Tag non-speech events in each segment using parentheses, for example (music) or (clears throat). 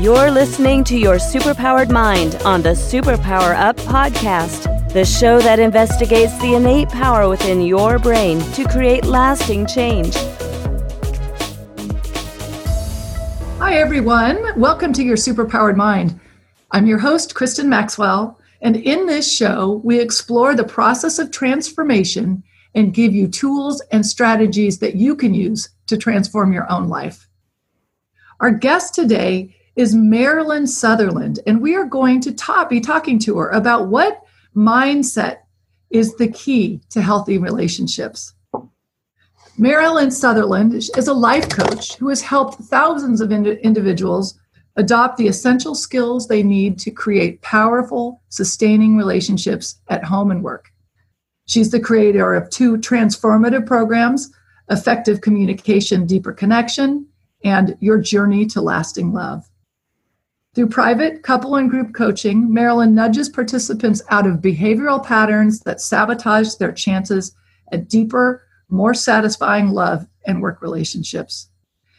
You're listening to Your Superpowered Mind on the Superpower Up podcast, the show that investigates the innate power within your brain to create lasting change. Hi, everyone. Welcome to Your Superpowered Mind. I'm your host, Kristin Maxwell, and in this show, we explore the process of transformation and give you tools and strategies that you can use to transform your own life. Our guest today is Marilyn Sutherland, and we are going to talk, be talking to her about what mindset is the key to healthy relationships. Marilyn Sutherland is a life coach who has helped thousands of ind- individuals adopt the essential skills they need to create powerful, sustaining relationships at home and work. She's the creator of two transformative programs Effective Communication, Deeper Connection, and Your Journey to Lasting Love. Through private, couple, and group coaching, Marilyn nudges participants out of behavioral patterns that sabotage their chances at deeper, more satisfying love and work relationships.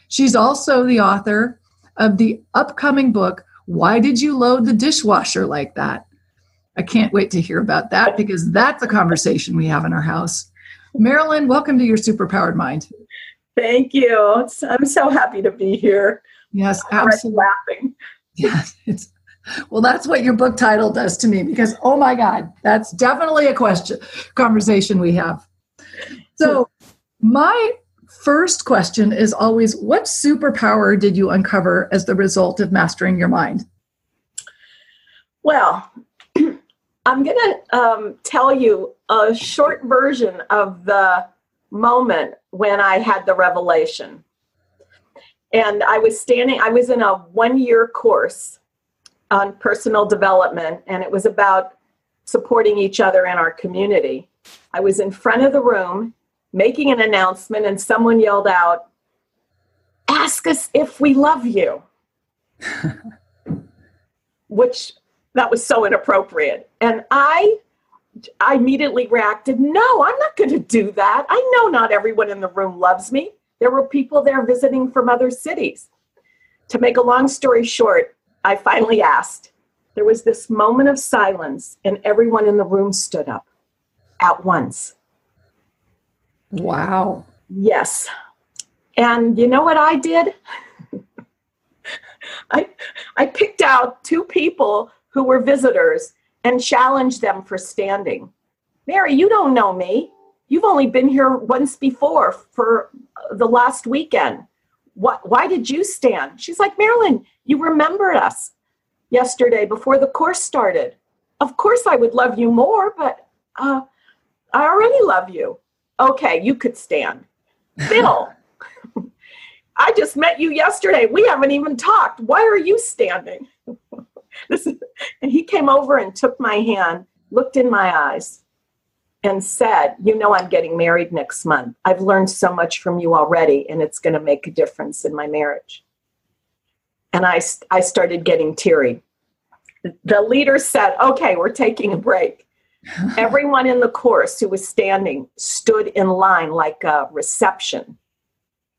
She's also the author of the upcoming book, Why Did You Load the Dishwasher Like That? I can't wait to hear about that because that's a conversation we have in our house. Marilyn, welcome to your superpowered mind. Thank you. I'm so happy to be here. Yes, absolutely. Laughing. (laughs) Yes, it's well, that's what your book title does to me because oh my God, that's definitely a question conversation we have. So my first question is always what superpower did you uncover as the result of mastering your mind? Well, (clears throat) I'm going to um, tell you a short version of the moment when I had the revelation and I was standing, I was in a one year course on personal development, and it was about supporting each other in our community. I was in front of the room making an announcement, and someone yelled out, Ask us if we love you. (laughs) Which that was so inappropriate. And I I immediately reacted, No, I'm not going to do that. I know not everyone in the room loves me. There were people there visiting from other cities. To make a long story short, I finally asked. There was this moment of silence, and everyone in the room stood up at once. Wow. Yes. And you know what I did? (laughs) I, I picked out two people who were visitors and challenged them for standing. Mary, you don't know me. You've only been here once before for the last weekend. What, why did you stand? She's like, Marilyn, you remembered us yesterday before the course started. Of course, I would love you more, but uh, I already love you. Okay, you could stand. Bill, (laughs) I just met you yesterday. We haven't even talked. Why are you standing? (laughs) this is, and he came over and took my hand, looked in my eyes, and said, You know, I'm getting married next month. I've learned so much from you already, and it's going to make a difference in my marriage. And I, I started getting teary. The leader said, Okay, we're taking a break. (laughs) Everyone in the course who was standing stood in line like a reception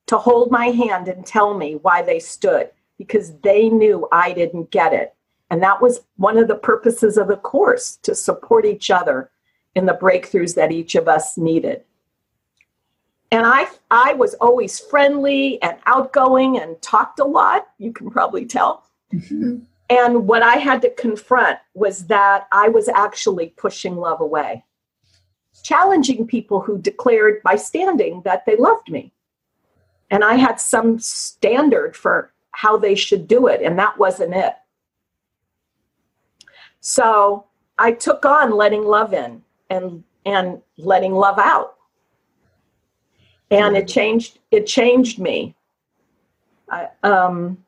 to hold my hand and tell me why they stood because they knew I didn't get it. And that was one of the purposes of the course to support each other in the breakthroughs that each of us needed. And I, I was always friendly and outgoing and talked a lot, you can probably tell. Mm-hmm. And what I had to confront was that I was actually pushing love away, challenging people who declared by standing that they loved me. And I had some standard for how they should do it, and that wasn't it. So I took on letting love in and and letting love out. And it changed it changed me. I, um,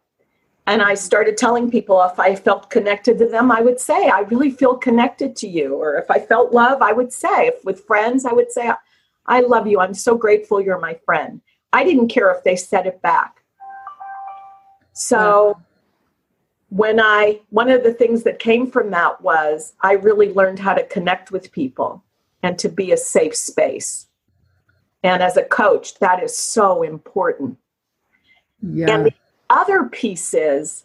and i started telling people if i felt connected to them i would say i really feel connected to you. Or if i felt love i would say. If with friends i would say i love you. I'm so grateful you're my friend. I didn't care if they said it back. So when i one of the things that came from that was i really learned how to connect with people and to be a safe space. And as a coach, that is so important. Yeah. And the other piece is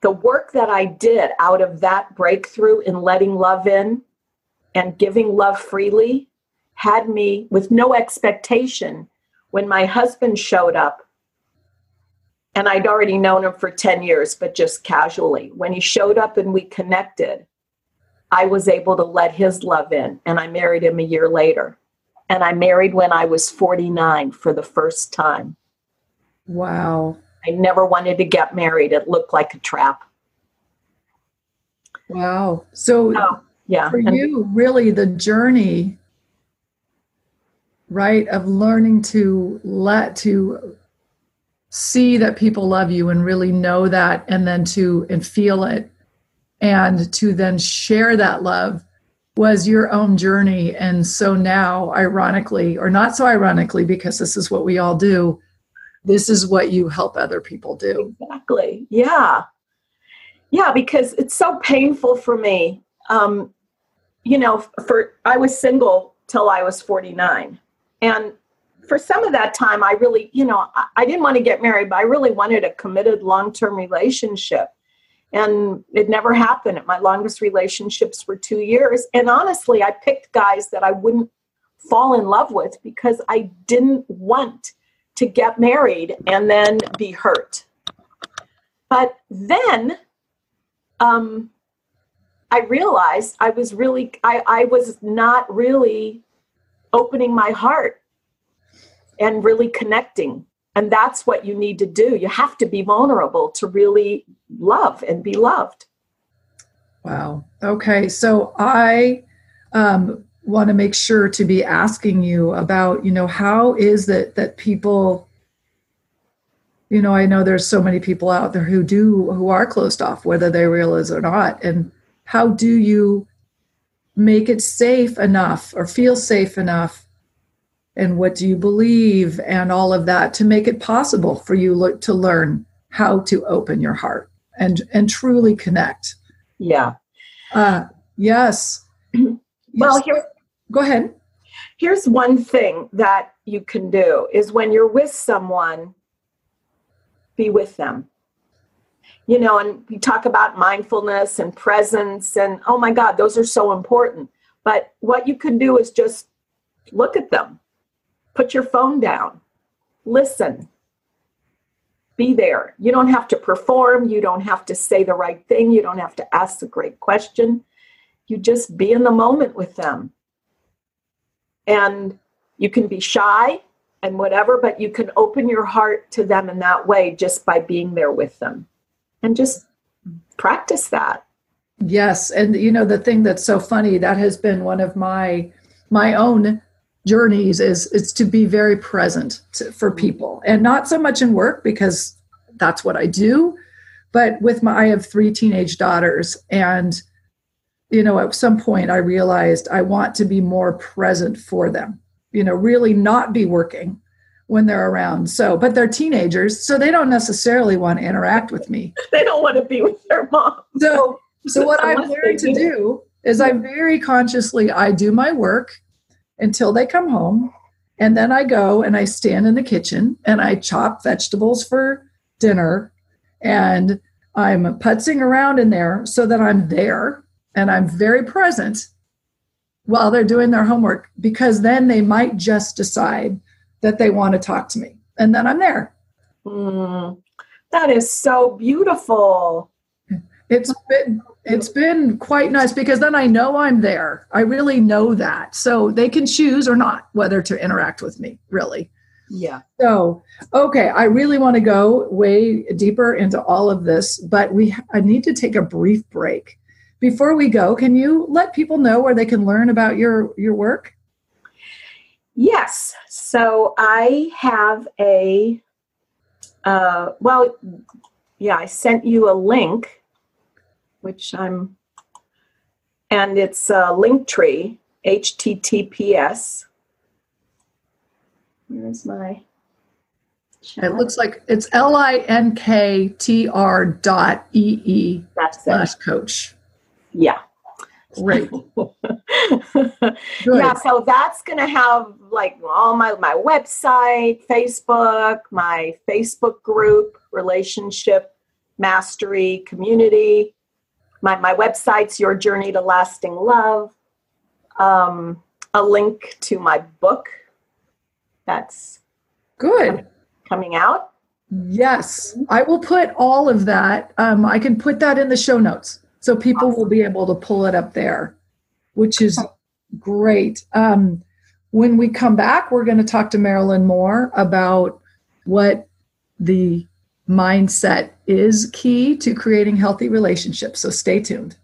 the work that I did out of that breakthrough in letting love in and giving love freely had me with no expectation when my husband showed up. And I'd already known him for 10 years, but just casually. When he showed up and we connected, I was able to let his love in, and I married him a year later. And I married when I was 49 for the first time. Wow. I never wanted to get married. It looked like a trap. Wow. So, oh, yeah. For you, really, the journey, right, of learning to let, to see that people love you and really know that, and then to, and feel it, and to then share that love was your own journey. And so now, ironically, or not so ironically, because this is what we all do, this is what you help other people do. Exactly. Yeah. Yeah, because it's so painful for me. Um, you know, for I was single till I was 49. And for some of that time, I really, you know, I, I didn't want to get married, but I really wanted a committed long term relationship. And it never happened. My longest relationships were two years. And honestly, I picked guys that I wouldn't fall in love with because I didn't want to get married and then be hurt. But then um, I realized I was really, I, I was not really opening my heart and really connecting. And that's what you need to do. You have to be vulnerable to really love and be loved. Wow. Okay. So I um, want to make sure to be asking you about, you know, how is it that people, you know, I know there's so many people out there who do, who are closed off, whether they realize or not. And how do you make it safe enough or feel safe enough? And what do you believe and all of that to make it possible for you to learn how to open your heart and and truly connect? Yeah. Uh, yes. (clears throat) Well, here Go ahead. Here's one thing that you can do is when you're with someone, be with them. You know, and we talk about mindfulness and presence, and oh my God, those are so important. But what you can do is just look at them, put your phone down, listen, be there. You don't have to perform, you don't have to say the right thing, you don't have to ask the great question. You just be in the moment with them and you can be shy and whatever, but you can open your heart to them in that way just by being there with them and just practice that. Yes. And you know, the thing that's so funny, that has been one of my my own journeys is is to be very present to, for mm-hmm. people and not so much in work because that's what I do but with my I have three teenage daughters and you know, at some point I realized I want to be more present for them, you know, really not be working when they're around. So, but they're teenagers, so they don't necessarily want to interact with me. (laughs) they don't want to be with their mom. So, so what (laughs) I've learned to do is I very consciously I do my work until they come home, and then I go and I stand in the kitchen and I chop vegetables for dinner, and I'm putzing around in there so that I'm there and I'm very present while they're doing their homework because then they might just decide that they want to talk to me and then I'm there. Mm, that is so beautiful. It's been it's been quite nice because then I know I'm there. I really know that. So they can choose or not whether to interact with me, really. Yeah. So, okay, I really want to go way deeper into all of this, but we I need to take a brief break. Before we go, can you let people know where they can learn about your your work? Yes. So I have a uh, well, yeah, I sent you a link, which I'm, and it's a Linktree, HTTPS. Where's my? Chat? It looks like it's L I N K T R dot E E slash coach. Yeah. Great. (laughs) yeah, so that's going to have like all my my website, Facebook, my Facebook group, relationship mastery, community. My, my website's Your Journey to Lasting Love. Um, a link to my book that's good coming out. Yes, I will put all of that. Um, I can put that in the show notes so people awesome. will be able to pull it up there, which is great. Um, when we come back, we're going to talk to Marilyn more about what the mindset is key to creating healthy relationships. So stay tuned.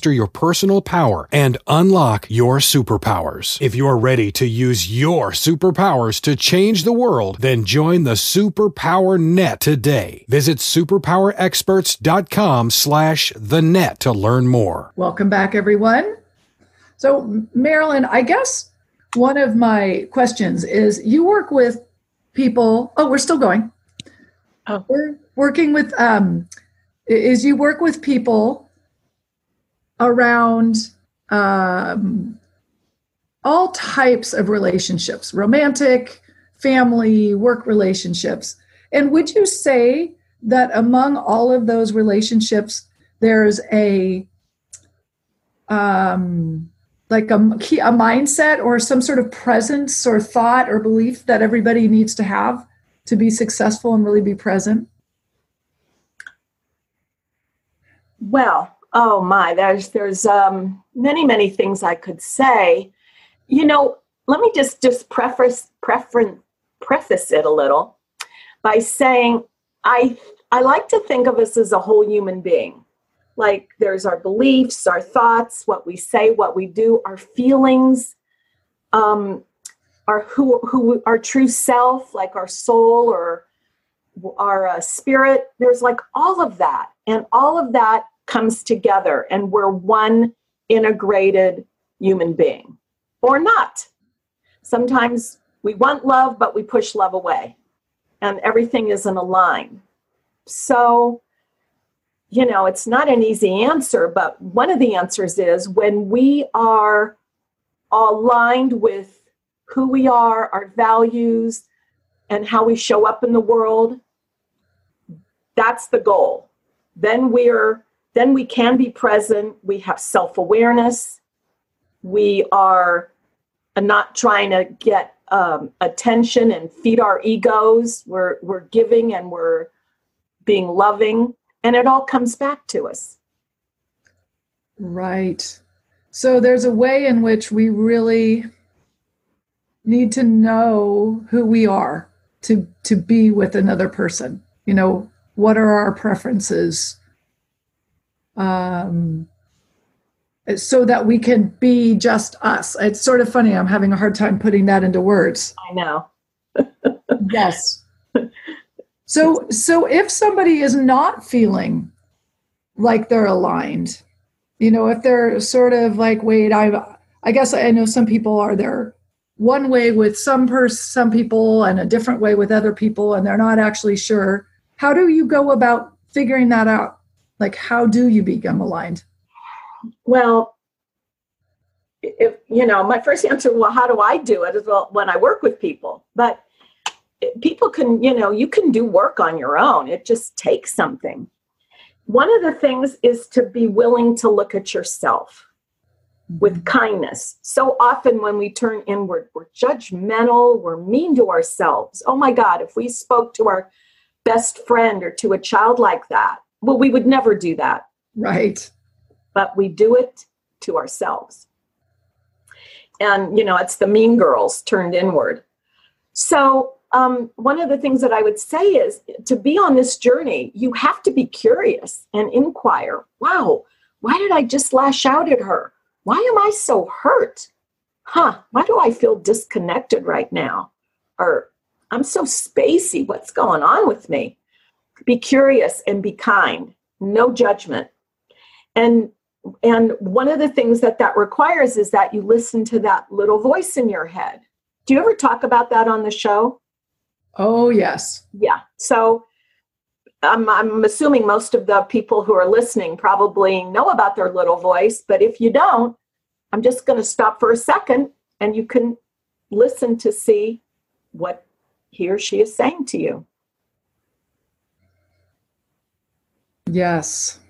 master your personal power and unlock your superpowers. If you're ready to use your superpowers to change the world, then join the Superpower Net today. Visit superpowerexperts.com slash the net to learn more. Welcome back, everyone. So, Marilyn, I guess one of my questions is you work with people. Oh, we're still going. Oh. We're working with um, is you work with people around um, all types of relationships romantic, family, work relationships. And would you say that among all of those relationships, there's a um, like a, a mindset or some sort of presence or thought or belief that everybody needs to have to be successful and really be present? Well, Oh my, there's there's um, many many things I could say. You know, let me just just preface preference preface it a little by saying I I like to think of us as a whole human being. Like there's our beliefs, our thoughts, what we say, what we do, our feelings, um, our who who our true self, like our soul or our uh, spirit. There's like all of that, and all of that comes together and we're one integrated human being or not. Sometimes we want love, but we push love away and everything isn't aligned. So, you know, it's not an easy answer, but one of the answers is when we are aligned with who we are, our values, and how we show up in the world, that's the goal. Then we're then we can be present. We have self awareness. We are not trying to get um, attention and feed our egos. We're, we're giving and we're being loving, and it all comes back to us. Right. So there's a way in which we really need to know who we are to to be with another person. You know, what are our preferences? Um, so that we can be just us. It's sort of funny. I'm having a hard time putting that into words. I know. (laughs) yes. So, so if somebody is not feeling like they're aligned, you know, if they're sort of like, wait, I, I guess I know some people are there one way with some person, some people, and a different way with other people, and they're not actually sure. How do you go about figuring that out? Like how do you become aligned well if you know my first answer well how do i do it is well when i work with people but people can you know you can do work on your own it just takes something one of the things is to be willing to look at yourself with mm-hmm. kindness. So often when we turn inward, we're judgmental, we're mean to ourselves. Oh my God, if we spoke to our best friend or to a child like that, well, we would never do that. Right. But we do it to ourselves. And, you know, it's the mean girls turned inward. So, um, one of the things that I would say is to be on this journey, you have to be curious and inquire wow, why did I just lash out at her? Why am I so hurt? Huh, why do I feel disconnected right now? Or I'm so spacey. What's going on with me? Be curious and be kind no judgment. And and one of the things that that requires is that you listen to that little voice in your head. Do you ever talk about that on the show? Oh, yes. Yeah. So I'm, I'm assuming most of the people who are listening probably know about their little voice, but if you don't, I'm just going to stop for a second and you can listen to see what he or she is saying to you. Yes.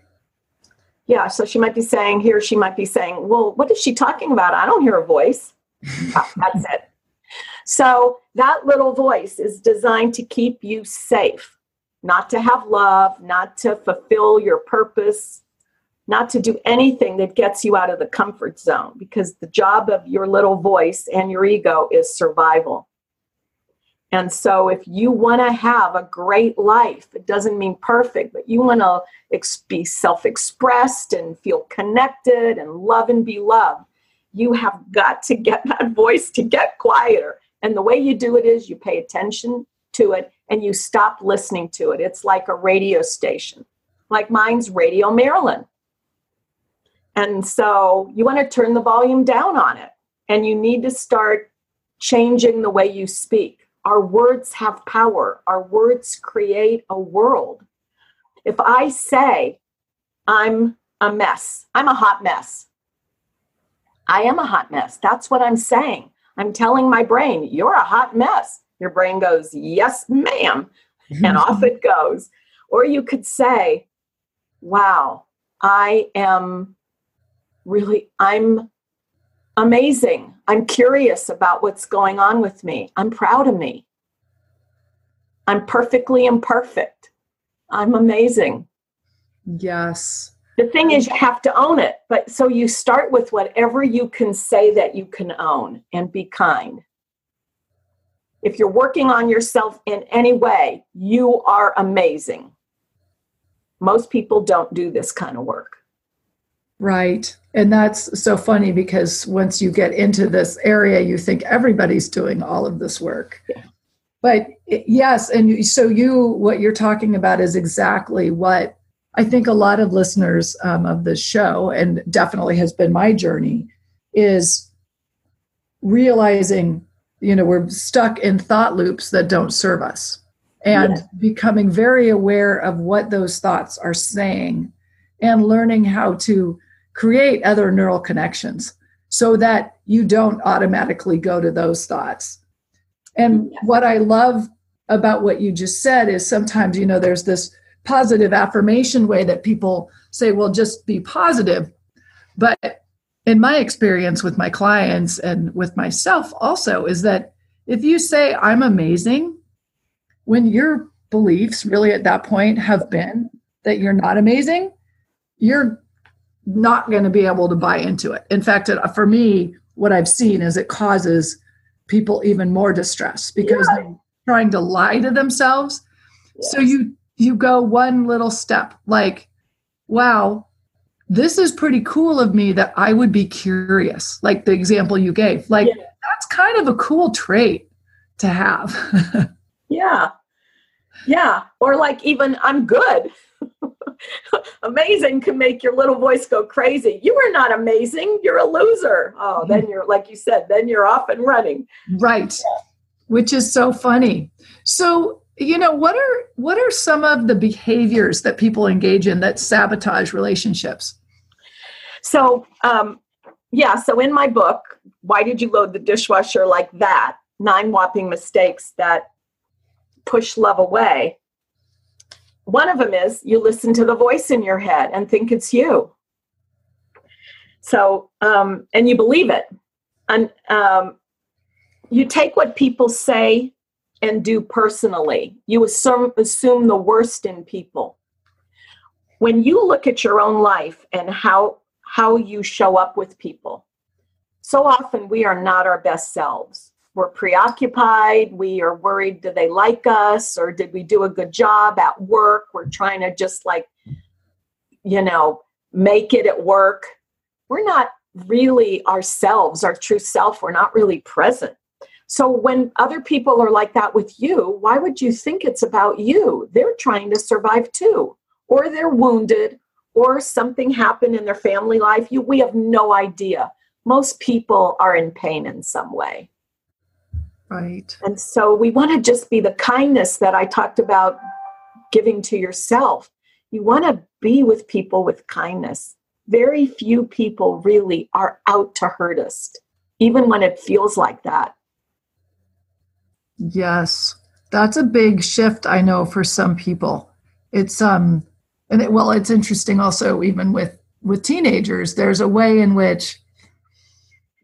Yeah, so she might be saying, here, she might be saying, Well, what is she talking about? I don't hear a voice. (laughs) Uh, that's it. So that little voice is designed to keep you safe, not to have love, not to fulfill your purpose, not to do anything that gets you out of the comfort zone, because the job of your little voice and your ego is survival. And so, if you want to have a great life, it doesn't mean perfect, but you want to ex- be self expressed and feel connected and love and be loved, you have got to get that (laughs) voice to get quieter. And the way you do it is you pay attention to it and you stop listening to it. It's like a radio station, like mine's Radio Marilyn. And so you want to turn the volume down on it and you need to start changing the way you speak our words have power, our words create a world. If I say, I'm a mess, I'm a hot mess, I am a hot mess. That's what I'm saying. I'm telling my brain, you're a hot mess. Your brain goes, yes, ma'am. (laughs) and off it goes. Or you could say, wow, I am really, I'm amazing. I'm curious about what's going on with me. I'm proud of me. I'm perfectly imperfect. I'm amazing. Yes. The thing is, you have to own it. But so you start with whatever you can say that you can own and be kind. If you're working on yourself in any way, you are amazing. Most people don't do this kind of work. Right. And that's so funny because once you get into this area, you think everybody's doing all of this work. Yeah. But yes, and so you, what you're talking about is exactly what I think a lot of listeners um, of this show, and definitely has been my journey, is realizing, you know, we're stuck in thought loops that don't serve us and yeah. becoming very aware of what those thoughts are saying and learning how to create other neural connections so that you don't automatically go to those thoughts. And what I love about what you just said is sometimes, you know, there's this positive affirmation way that people say, well, just be positive. But in my experience with my clients and with myself also, is that if you say, I'm amazing, when your beliefs really at that point have been that you're not amazing, you're not going to be able to buy into it. In fact, it, for me, what I've seen is it causes people even more distress because yeah. they're trying to lie to themselves. Yes. So you you go one little step like, wow, this is pretty cool of me that I would be curious. Like the example you gave. Like yeah. that's kind of a cool trait to have. (laughs) yeah. Yeah. Or like even I'm good. (laughs) amazing can make your little voice go crazy. You are not amazing. You're a loser. Oh, then you're, like you said, then you're off and running. Right. Yeah. Which is so funny. So, you know, what are what are some of the behaviors that people engage in that sabotage relationships? So, um, yeah, so in my book, Why Did You Load the Dishwasher Like That? Nine Whopping Mistakes That Push Love Away one of them is you listen to the voice in your head and think it's you. So, um, and you believe it. And um, you take what people say and do personally. You assume, assume the worst in people. When you look at your own life and how, how you show up with people, so often we are not our best selves we're preoccupied. We are worried do they like us or did we do a good job at work? We're trying to just like, you know, make it at work. We're not really ourselves, our true self. We're not really present. So when other people are like that with you, why would you think it's about you? They're trying to survive too. or they're wounded or something happened in their family life. You, we have no idea. Most people are in pain in some way. Right. And so we want to just be the kindness that I talked about giving to yourself. You want to be with people with kindness. Very few people really are out to hurt us, even when it feels like that. Yes. That's a big shift I know for some people. It's um and it, well it's interesting also even with with teenagers there's a way in which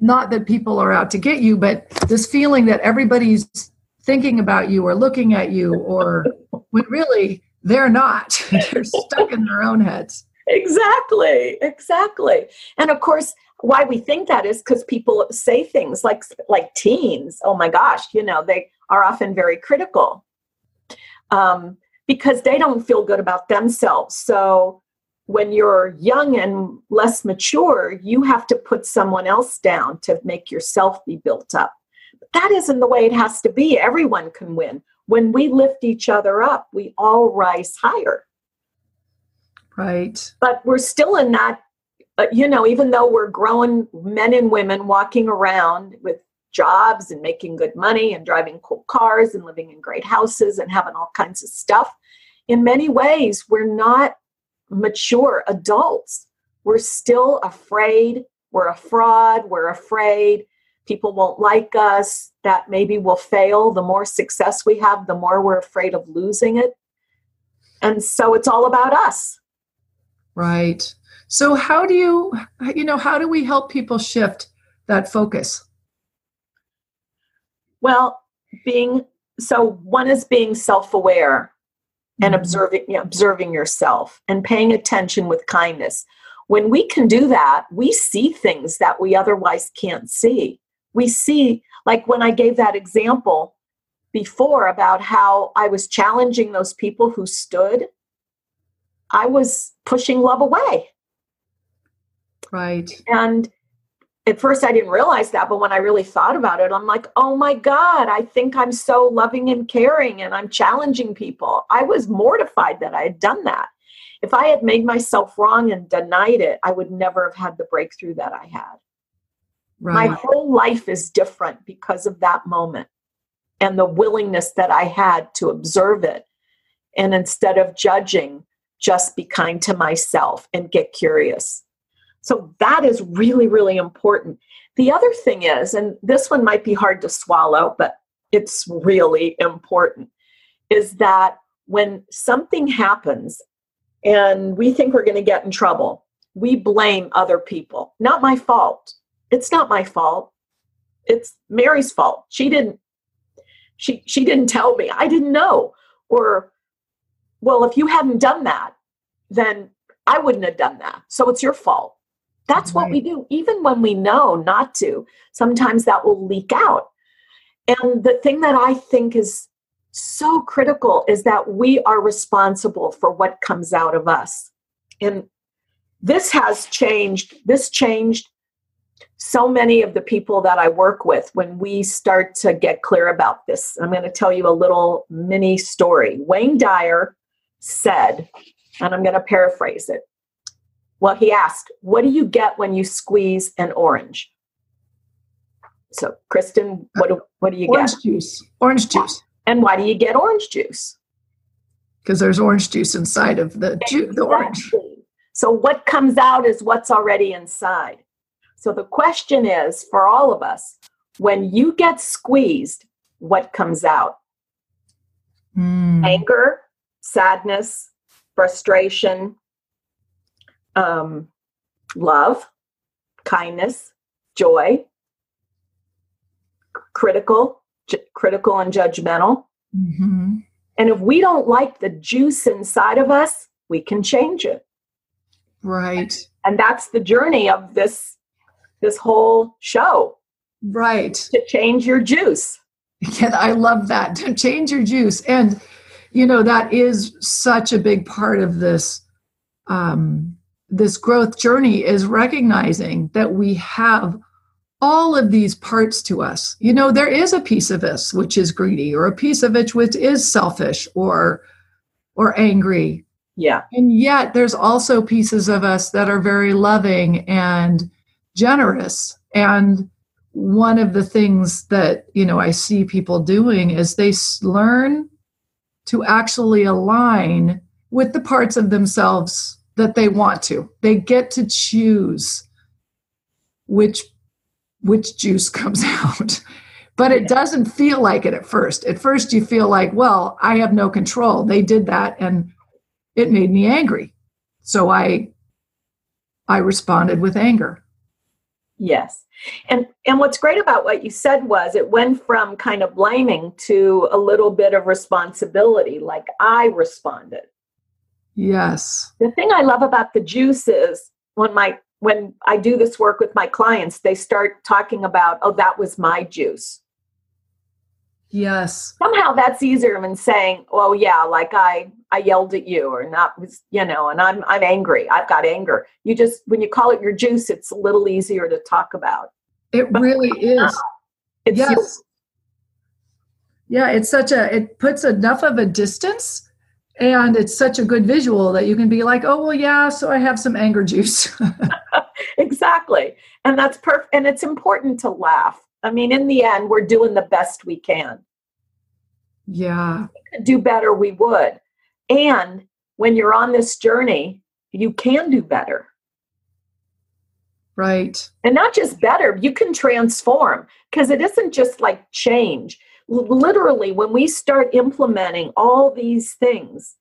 not that people are out to get you but this feeling that everybody's thinking about you or looking at you or (laughs) when really they're not. (laughs) They're stuck in their own heads. Exactly exactly. And of course why we think that is because people say things like like teens. Oh my gosh you know they are often very critical um, because they don't feel good about themselves. So when you're young and less mature, you have to put someone else down to make yourself be built up. But that isn't the way it has to be. Everyone can win. When we lift each other up, we all rise higher. Right. But we're still in that, uh, you know, even though we're grown men and women walking around with jobs and making good money and driving cool cars and living in great houses and having all kinds of stuff. In many ways, we're not mature adults. We're still afraid. We're a fraud. We're afraid people won't like us, that maybe we'll fail. The more success we have, the more we're afraid of losing it. And so it's all about us. Right. So how do you you know how do we help people shift that focus? Well, being so one is being self-aware and Mhm. observing you know, observing yourself and paying attention with kindness. When we can do that, we see things that we otherwise can't see. We see like when I gave that example before about how I was challenging those people who stood, I was pushing love away. Right. And at first I didn't realize that, but when I really thought about it, I'm like, oh my God, I think I'm so loving and caring and I'm challenging people. I was mortified that I had done that. If I had made myself wrong and denied it, I would never have had the breakthrough that I had. My whole life is different because of that moment and the willingness that I had to observe it. And instead of judging, just be kind to myself and get curious. So that is really, really important. The other thing is, and this one might be hard to swallow, but it's really important, is that when something happens and we think we're going to get in trouble, we blame other people. Not my fault. It's not my fault. It's Mary's fault. She didn't she she didn't tell me. I didn't know. Or well, if you hadn't done that, then I wouldn't have done that. So it's your fault. That's what we do. Even when we know not to, sometimes that will leak out. And the thing that I think is so critical is that we are responsible for what comes out of us. And this has changed, this changed so many of the people that I work with when we start to get clear about this. I'm going to tell you a little mini story. Wayne Dyer said, and I'm going to paraphrase it. Well, he asked, What do you get when you squeeze an orange? So, Kristin, what do, what do you Orange get? juice. Orange juice. And why do you get orange juice? Because there's orange juice inside of the ju- the orange. Exactly. So, what comes out is what's already inside. So, the question is for all of us when you get squeezed, what comes out? Mm. Anger, sadness, frustration, um, love, kindness, joy, critical, ju- critical and judgmental. Mhm. And if we don't like the juice inside of us, we can change it. Right. and that's the journey of this this whole show Right. to change your juice Yeah, I love that. To change your juice. And, you know, that is such a big part of this um, this growth journey is recognizing that we have all of these parts to us. You know, there is a piece of us which is greedy, or a piece of it which is selfish or or angry. Yeah. And yet there's also pieces of us that are very loving and generous. And one of the things that, you know, I see people doing is they learn to actually align with the parts of themselves that they want to. They get to choose which which juice (laughs) comes out. But it doesn't feel like it at first. At first you feel like, well, I have no control. They did that and it made me angry. So I I responded with anger. Yes. And and what's great about what you said was it went from kind of blaming to a little bit of responsibility like I responded. Yes. The thing I love about the juice is when my when I do this work with my clients, they start talking about, oh, that was my juice. Yes. Somehow that's easier than saying, "Oh yeah, like I I yelled at you or not was, you know, and I'm I'm angry. I've got anger." You just when you call it your juice, it's a little easier to talk about. It really is. It's yes. your- yeah, it's such a it puts enough of a distance and it's such a good visual that you can be like, "Oh, well, yeah, so I have some anger juice." (laughs) exactly. And that's perfect and it's important to laugh. I mean, in the end, we're doing the best we can. yeah. could do better, we would. And when you're on this journey, you can do better. Right. And not just better, you can transform because it isn't just like change. Literally, when we start implementing all these things,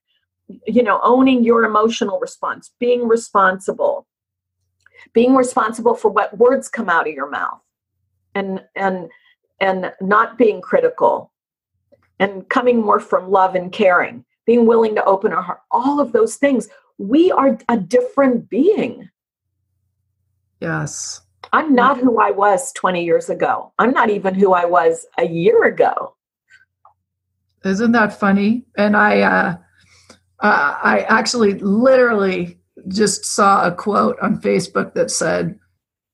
you know, owning your emotional response, being responsible, being responsible for what words come out of your mouth, and and and not being critical, and coming more from love and caring, being willing to open our heart, all of those things, we are a different being. Yes. I'm not who I was 20 years ago. I'm not even who I was a year ago. Isn't that funny? And I uh, uh I actually literally just saw a quote on Facebook that said,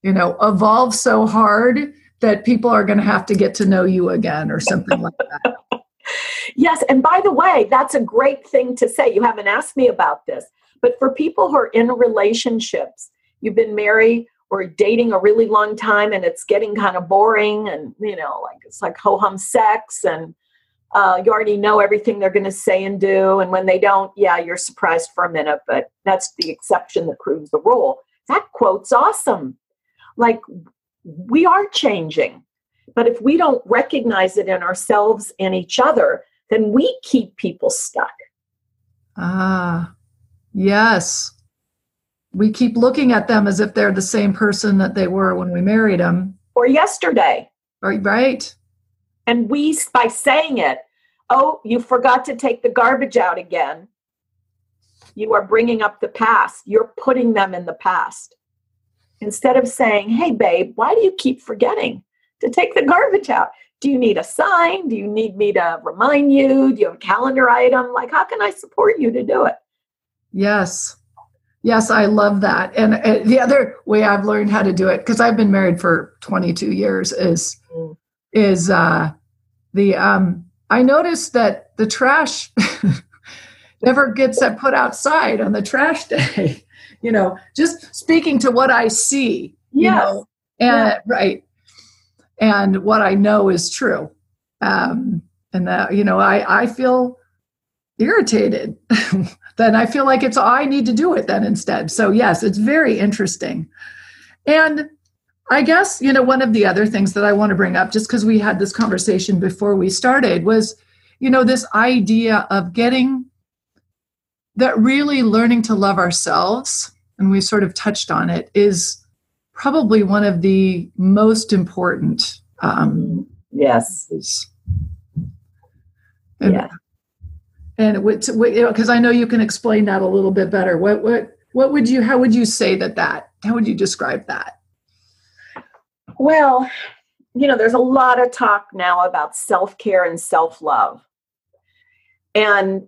you know, evolve so hard that people are going to have to get to know you again or something like that. (laughs) Yes, and by the way, that's a great thing to say. You haven't asked me about this, but for people who are in relationships, you've been married or dating a really long time and it's getting kind of boring and, you know, like it's like ho hum sex and uh, you already know everything they're going to say and do. And when they don't, yeah, you're surprised for a minute, but that's the exception that proves the rule. That quote's awesome. Like, we are changing. But if we don't recognize it in ourselves and each other, then we keep people stuck. Ah, yes. We keep looking at them as if they're the same person that they were when we married them. Or yesterday. Right? Right. And we, by saying it, oh, you forgot to take the garbage out again. You are bringing up the past. You're putting them in the past. Instead of saying, hey, babe, why do you keep forgetting to take the garbage out? Do you need a sign? Do you need me to remind you? Do you have a calendar item? Like, how can I support you to do it? Yes. Yes, I love that. And uh, the other way I've learned how to do it because I've been married for 22 years is Mm. is uh the um I noticed that the trash (laughs) never gets uh, put outside on the trash day. (laughs) you know, just speaking to what I see, you know, and right. And what I know is true. Um and that you know, I I feel irritated (laughs) then I feel like it's I need to do it then instead. So yes, it's very interesting. And I guess, you know, one of the other things that I want to bring up just because we had this conversation before we started was, you know, this idea of getting that really learning to love ourselves and we sort of touched on it is probably one of the most important um Yes. Yeah. And because I know you can explain that a little bit better. What what what would you how would you say that that how would you describe that? Well, you know, there's a lot of talk now about self care and self love. And,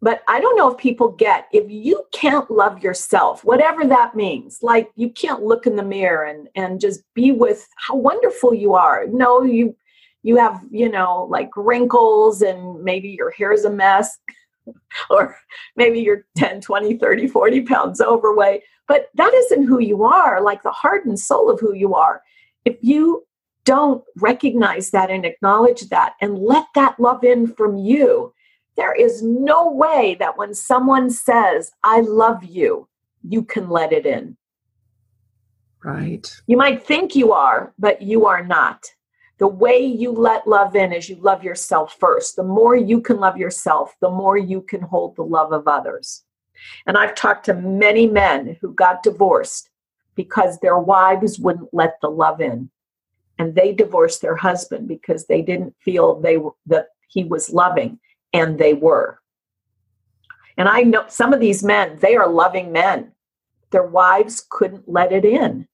but I don't know if people get if you can't love yourself, whatever that means, like you can't look in the mirror and, and just be with how wonderful you are. No, you, you have, you know, like wrinkles and maybe your hair is a mess. (laughs) or maybe you're 10, 20, 30, 40 pounds overweight. But that isn't who you are, like the heart and soul of who you are. If you don't recognize that and acknowledge that and let that love in from you, there is no way that when someone says, I love you, you can let it in. Right. You might think you are, but you are not. The way you let love in is you love yourself first. The more you can love yourself, the more you can hold the love of others. And I've talked to many men who got divorced because their wives wouldn't let the love in. And they divorced their husband because they didn't feel they were, that he was loving and they were. And I know some of these men, they are loving men. Their wives couldn't let it in.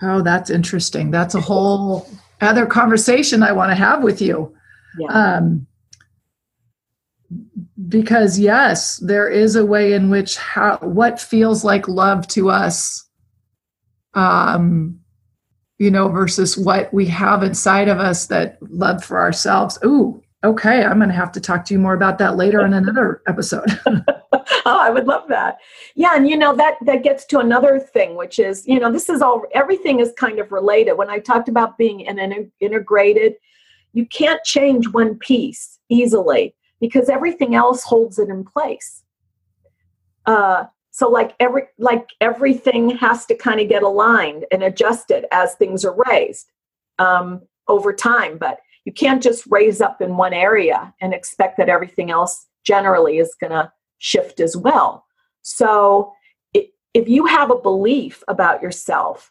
Oh, that's interesting. That's a whole other conversation I want to have with you. Yeah. Um, because yes, there is a way in which how what feels like love to us, um, you know, versus what we have inside of us that love for ourselves. Ooh, okay, I'm going to have to talk to you more about that later in another episode. (laughs) oh, I would love that. Yeah, and you know that that gets to another thing, which is you know this is all everything is kind of related. When I talked about being an, integrated, you can't change one piece easily because everything else holds it in place. Uh, so like every like everything has to kind of get aligned and adjusted as things are raised um, over time, but you can't just raise up in one area and expect that everything else generally is going to shift as well. So if you have a belief about yourself,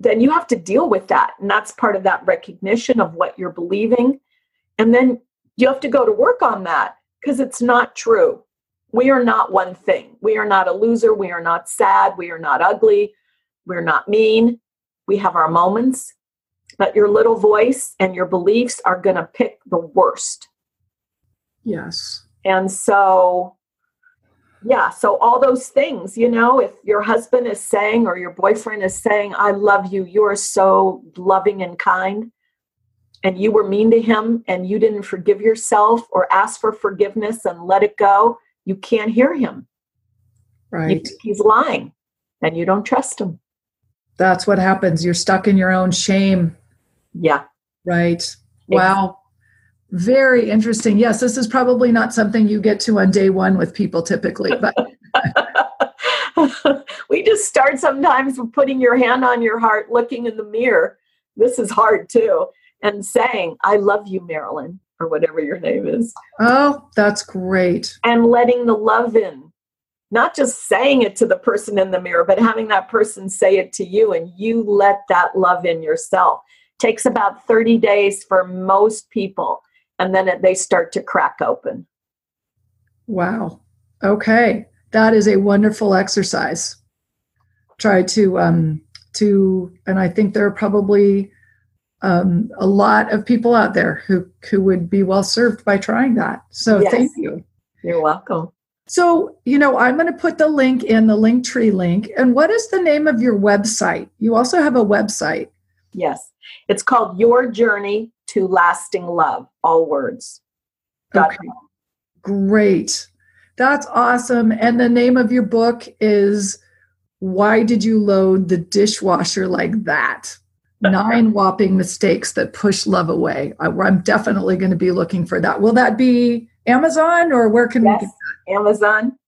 then you have to deal with that. And that's part of that recognition of what you're believing. And then you have to go to work on that because it's not true. We are not one thing. We are not a loser. We are not sad. We are not ugly. We're not mean. We have our moments, but your little voice and your beliefs are going to pick the worst. Yes. And so, yeah, so all those things, you know, if your husband is saying or your boyfriend is saying, I love you, you are so loving and kind, and you were mean to him and you didn't forgive yourself or ask for forgiveness and let it go, you can't hear him. Right. he's lying and you don't trust him. That's what happens. You're stuck in your own shame. Yeah. Right. Wow. Very interesting. Yes, this is probably not something you get to on day one with people typically, but (laughs) (laughs) we just start sometimes with putting your hand on your heart, looking in the mirror. This is hard too and saying, I love you, Marilyn, or whatever your name is. Oh, that's great. And letting the love in. Not just saying it to the person in the mirror, but having that person say it to you and you let that love in yourself. Takes about 30 days for most people, and then it, they start to crack open. Wow. Okay. That is a wonderful exercise. Try to um to and I think there are probably um, a lot of people out there who who would be well served by trying that. So yes. thank you. You're welcome. So, you know, I'm going to put the link in the Linktree link. And what is the name of your website? You also have a website. Yes. It's called Your Journey to Lasting Love, all words. Okay. Great. That's awesome. And the name of your book is Why Did You Load the Dishwasher Like That? (laughs) nine whopping mistakes that push love away. I, am definitely going to be looking for that. Will that be Amazon or where can yes, we get that? Amazon.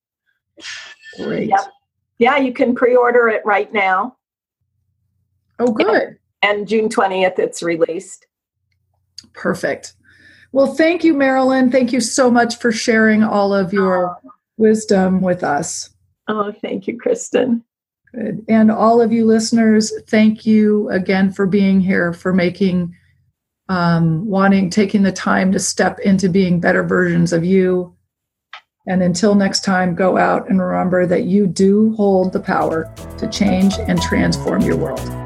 Great. Yep. Yeah, you can pre-order it right now. Oh, good. And, June 20th, it's released. Perfect. Well, thank you, Marilyn. Thank you so much for sharing all of your oh. wisdom with us. Oh, thank you, Kristin. Good. And all of you listeners, thank you again for being here, for making, um, wanting, taking the time to step into being better versions of you. And until next time, go out and remember that you do hold the power to change and transform your world.